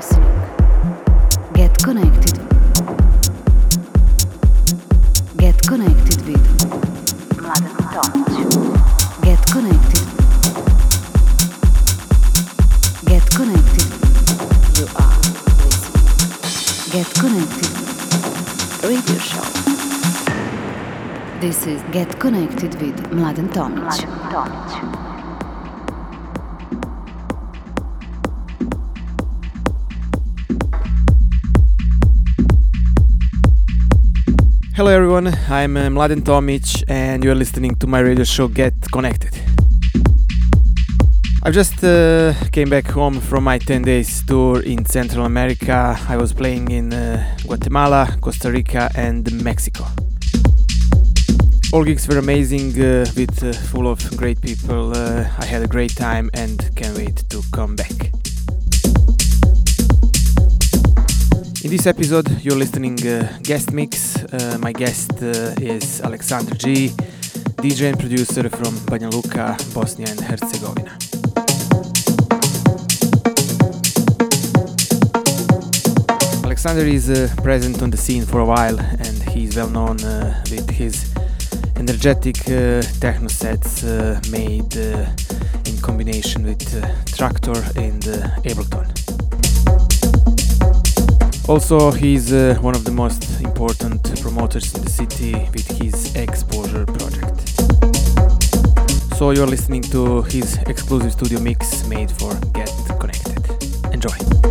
listening. Get connected. Get connected with Mladen Tomic. Get connected. Get connected. You are listening. Get connected. Radio show. This is Get Connected with Mladen Tomic. Mladen Tomic. Hello everyone, I'm uh, Mladen Tomic and you're listening to my radio show Get Connected. I just uh, came back home from my 10 days tour in Central America. I was playing in uh, Guatemala, Costa Rica and Mexico. All gigs were amazing, uh, with uh, full of great people. Uh, I had a great time and can't wait to come back. This episode, you're listening uh, guest mix. Uh, my guest uh, is Alexander G, DJ and producer from Banja Luka, Bosnia and Herzegovina. Alexander is uh, present on the scene for a while, and he's well known uh, with his energetic uh, techno sets made in combination with Traktor and Ableton. Also, he's uh, one of the most important promoters in the city with his Exposure project. So, you're listening to his exclusive studio mix made for Get Connected. Enjoy!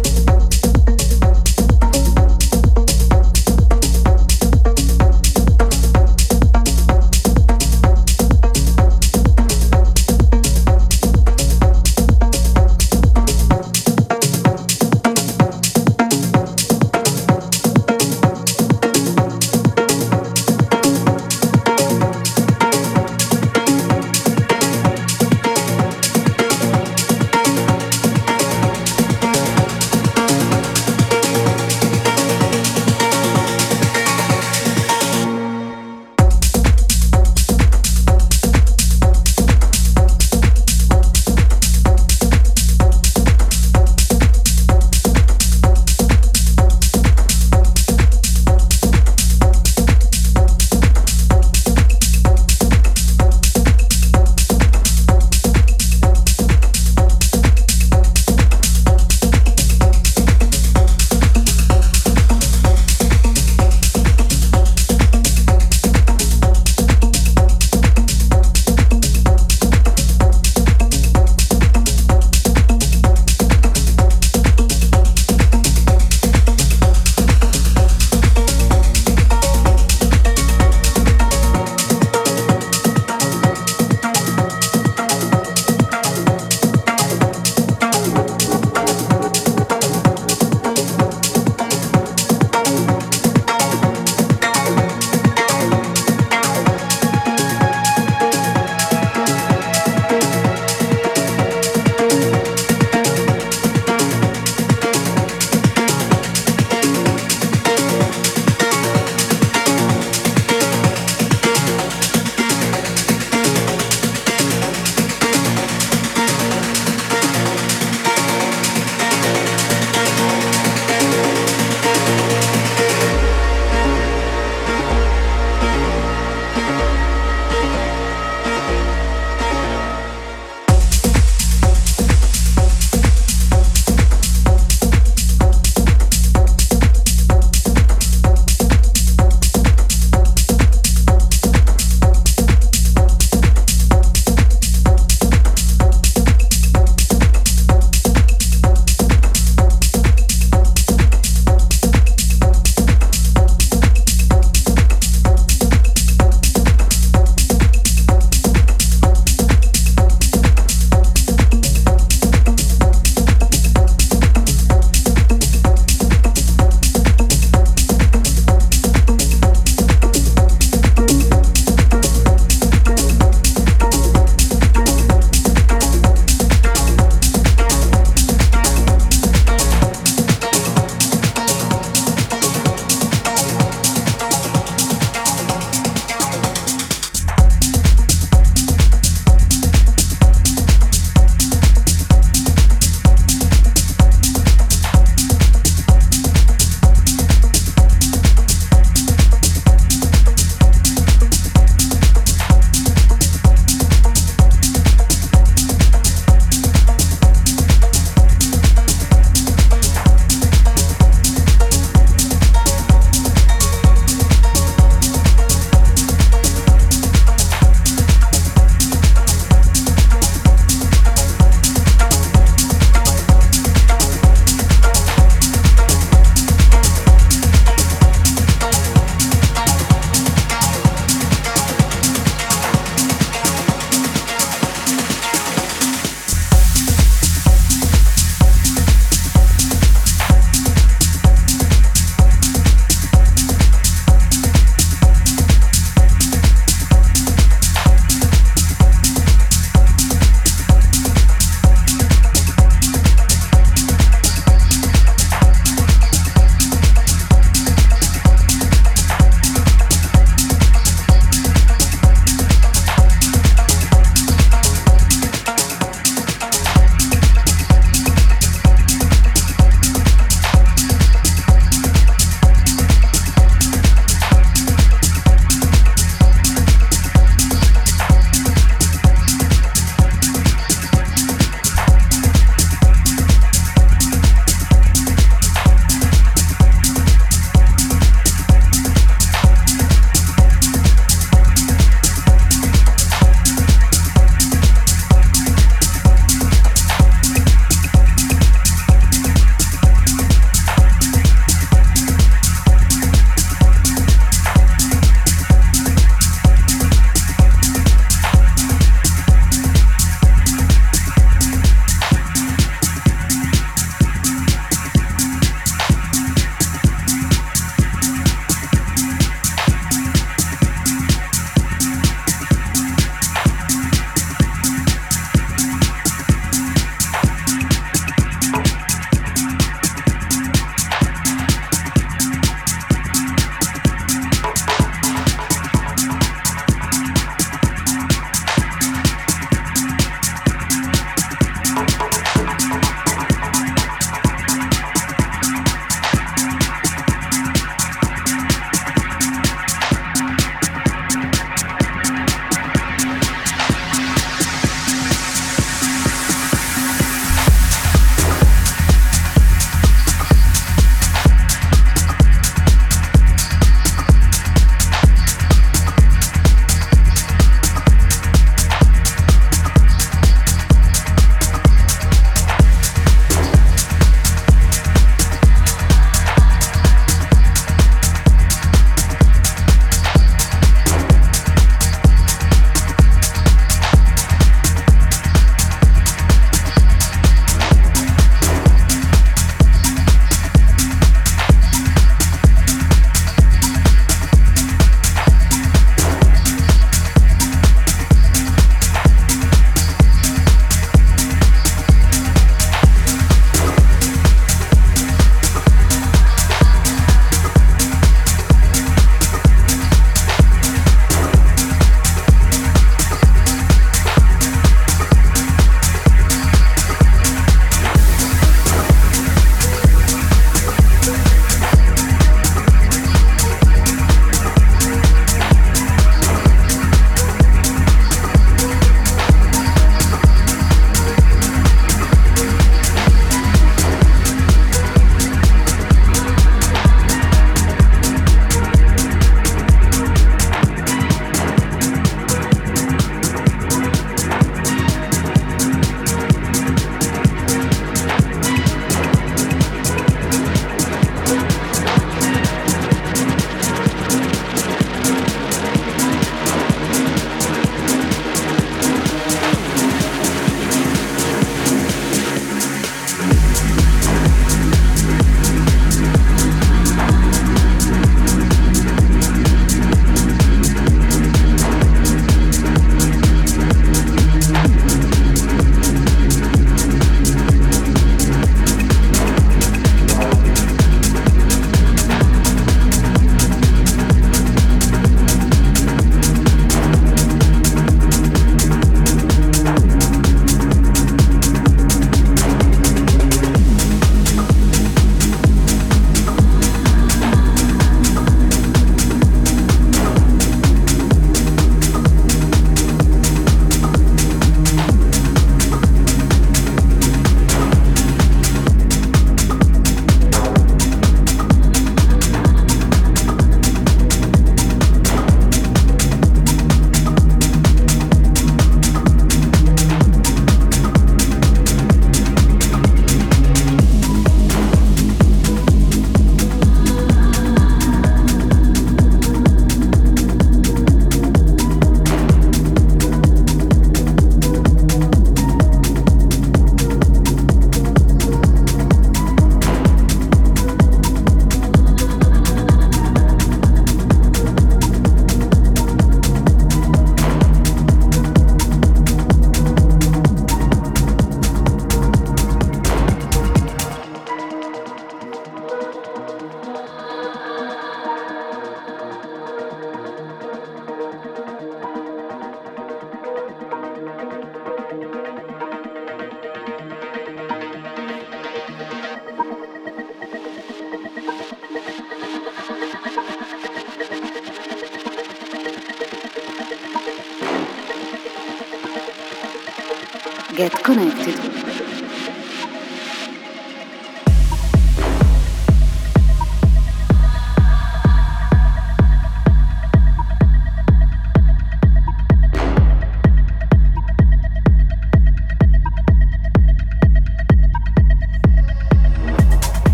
Get connected.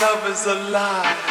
love is a lie.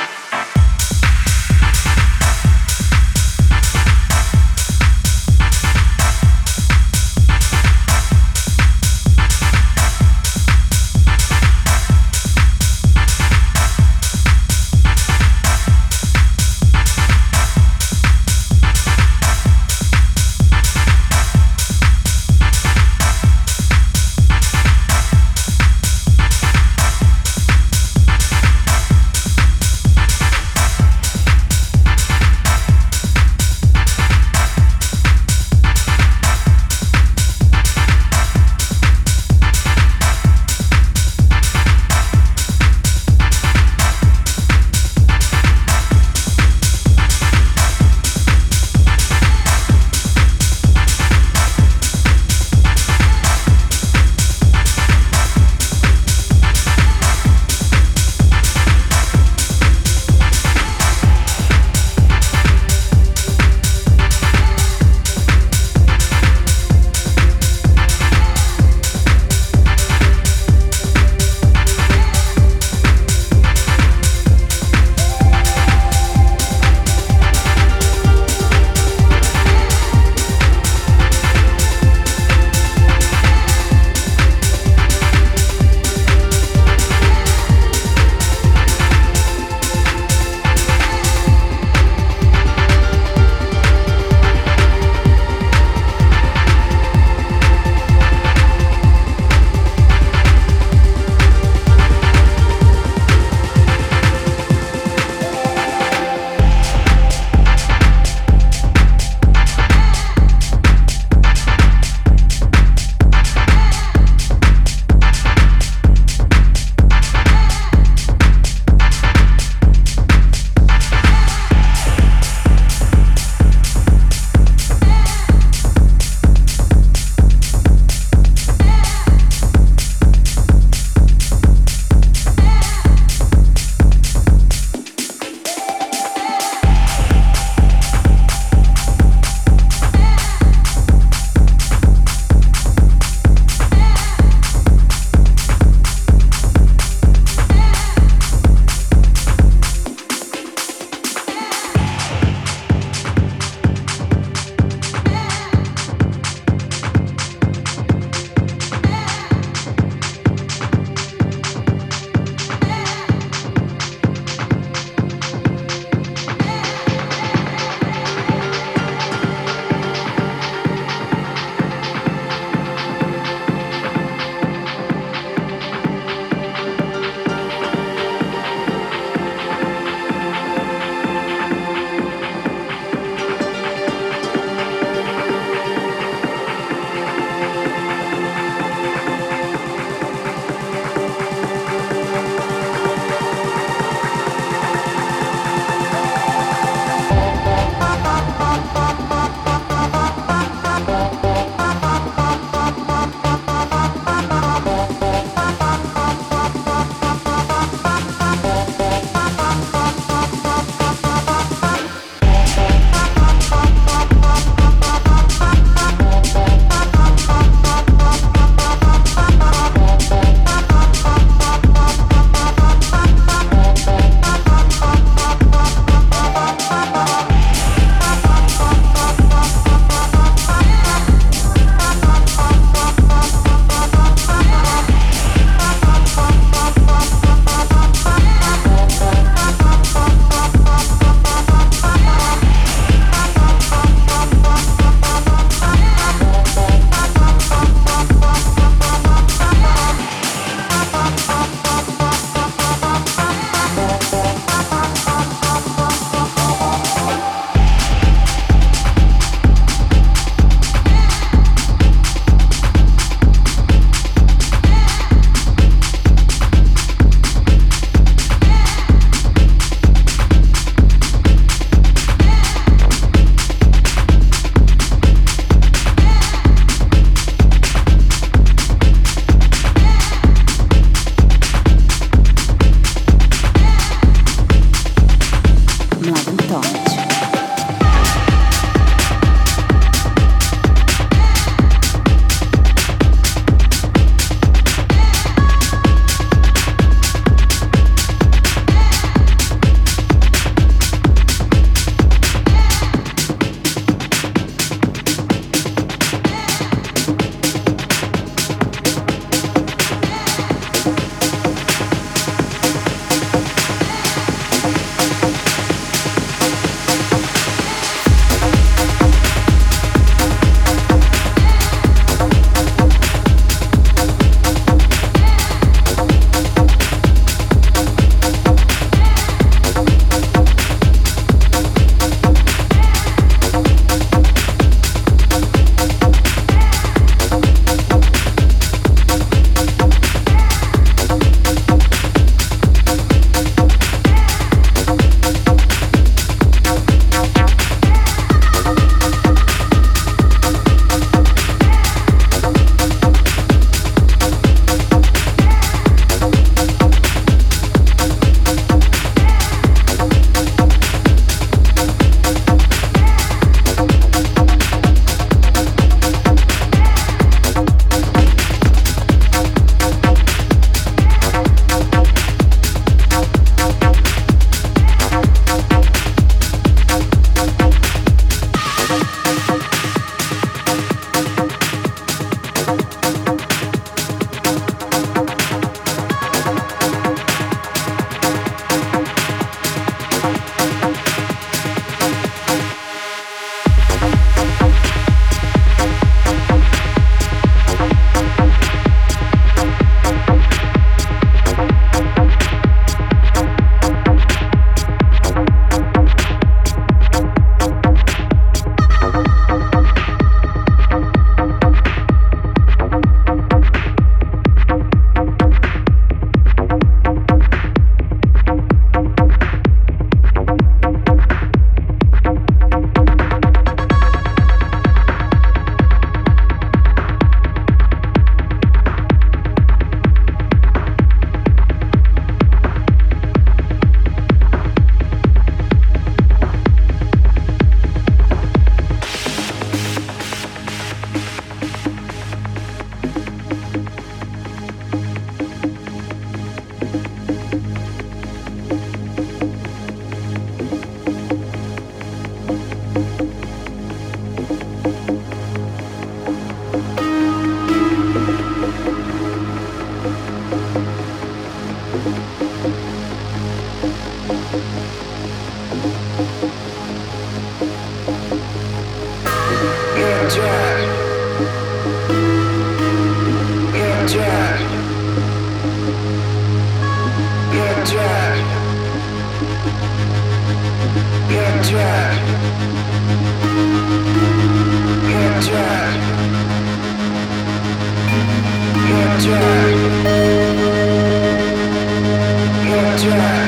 Yeah.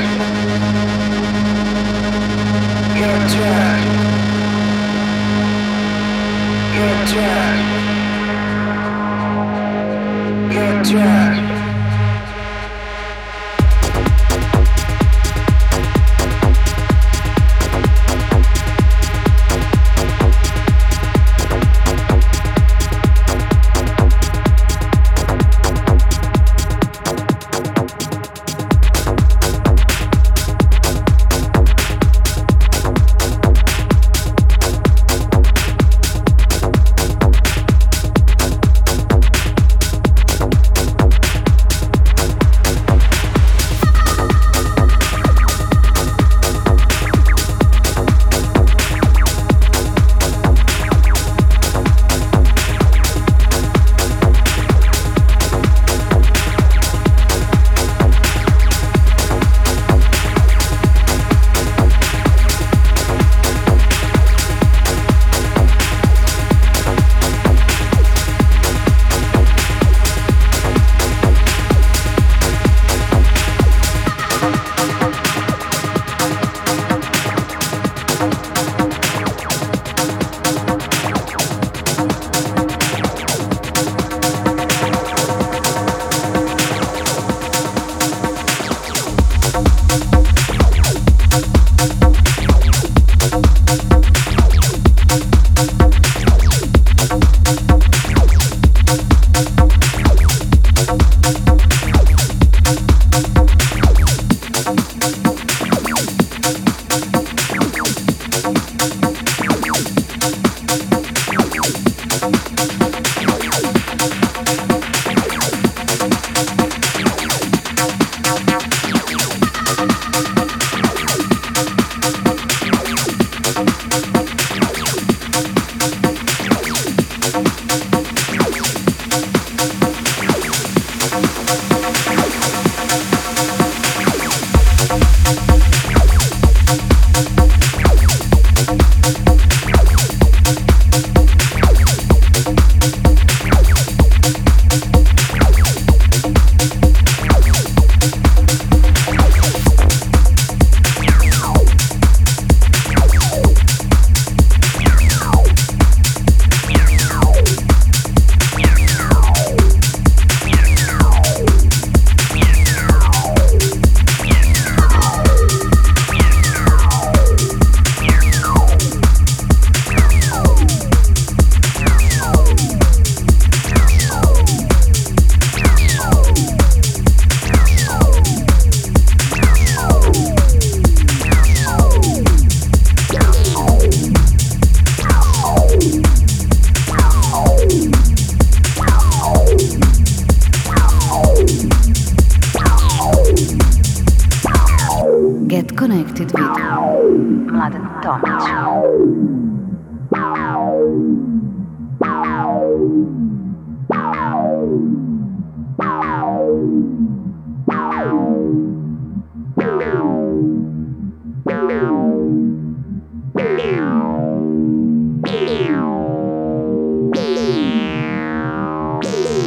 Thank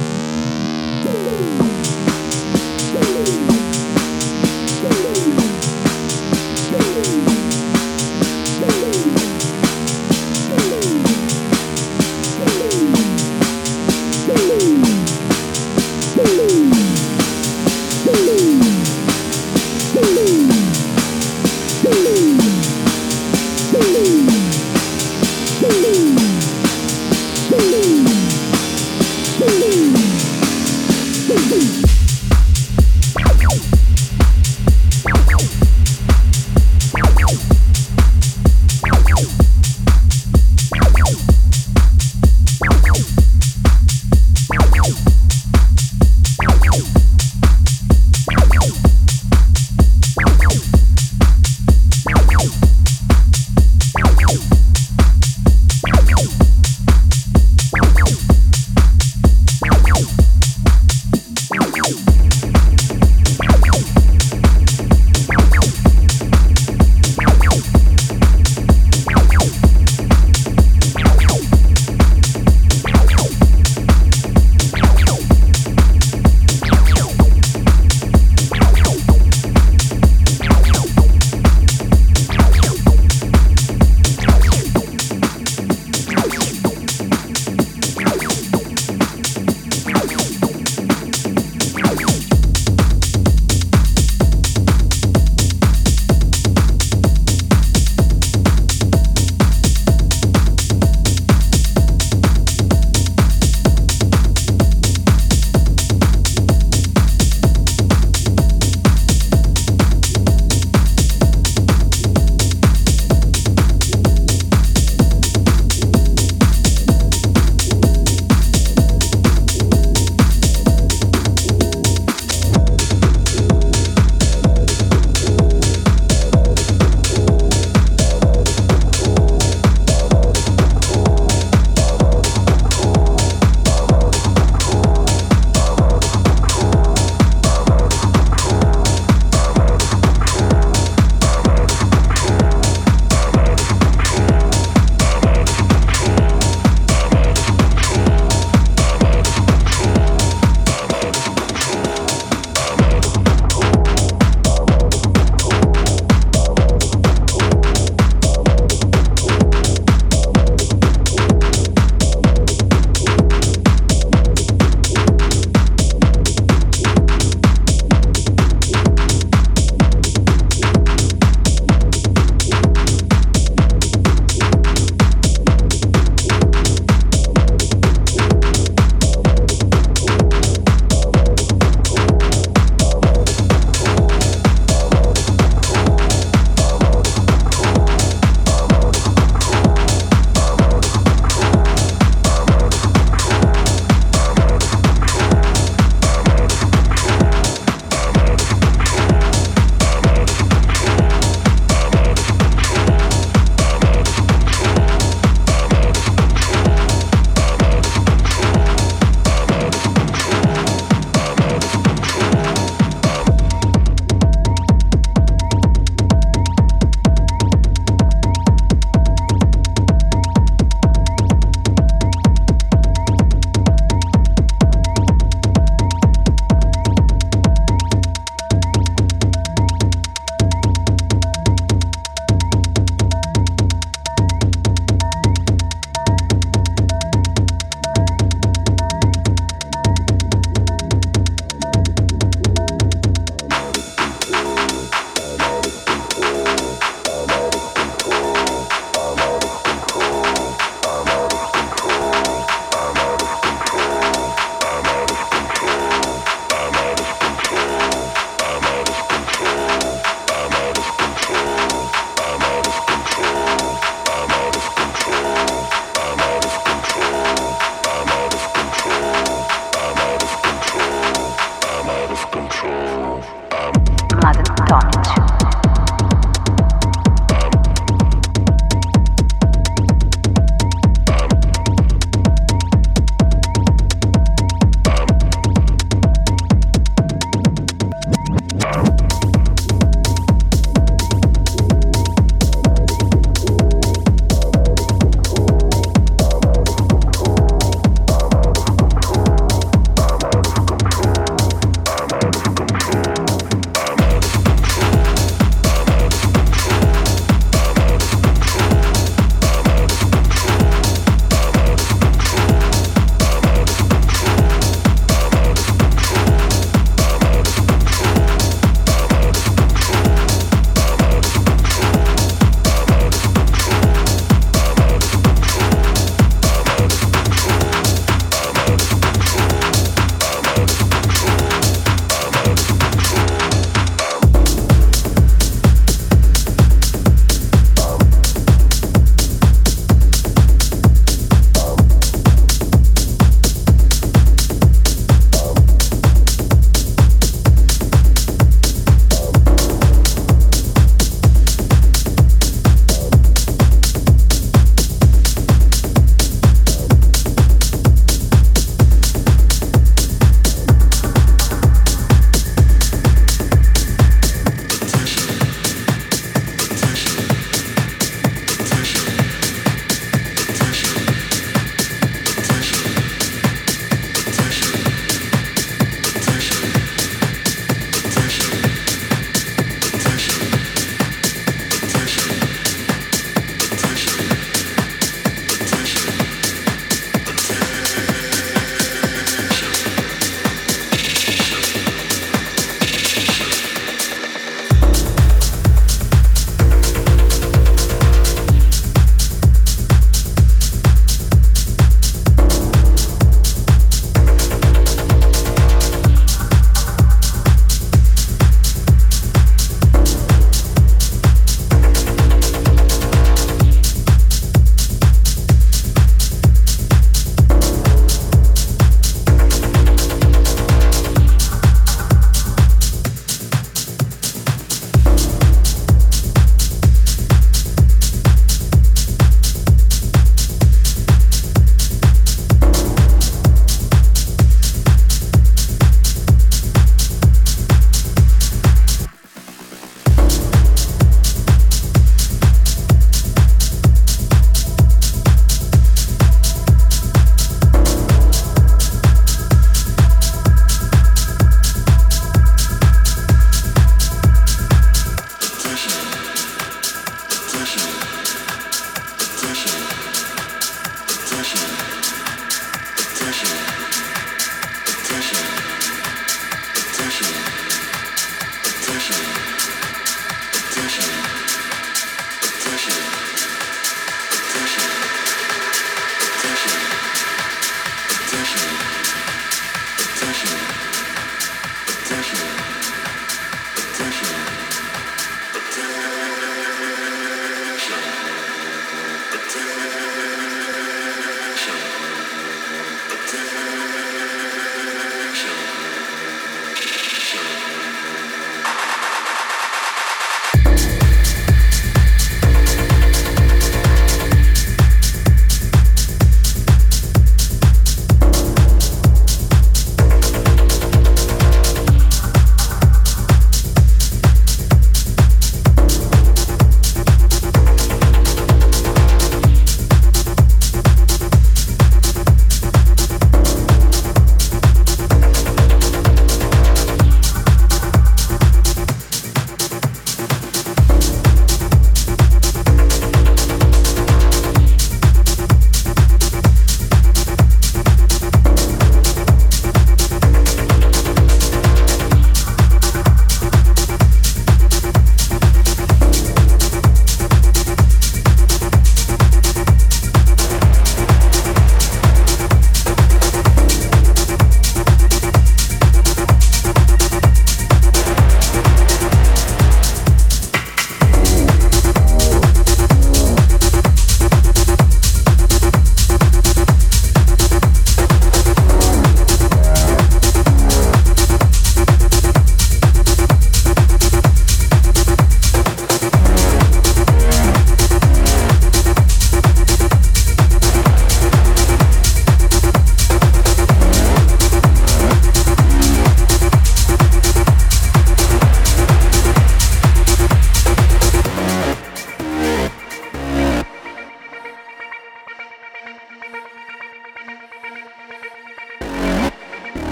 you.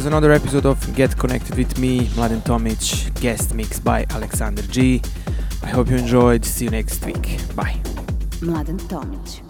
Was another episode of Get Connected with me, Mladen Tomic, guest mix by Alexander G. I hope you enjoyed. See you next week. Bye. Mladen Tomic.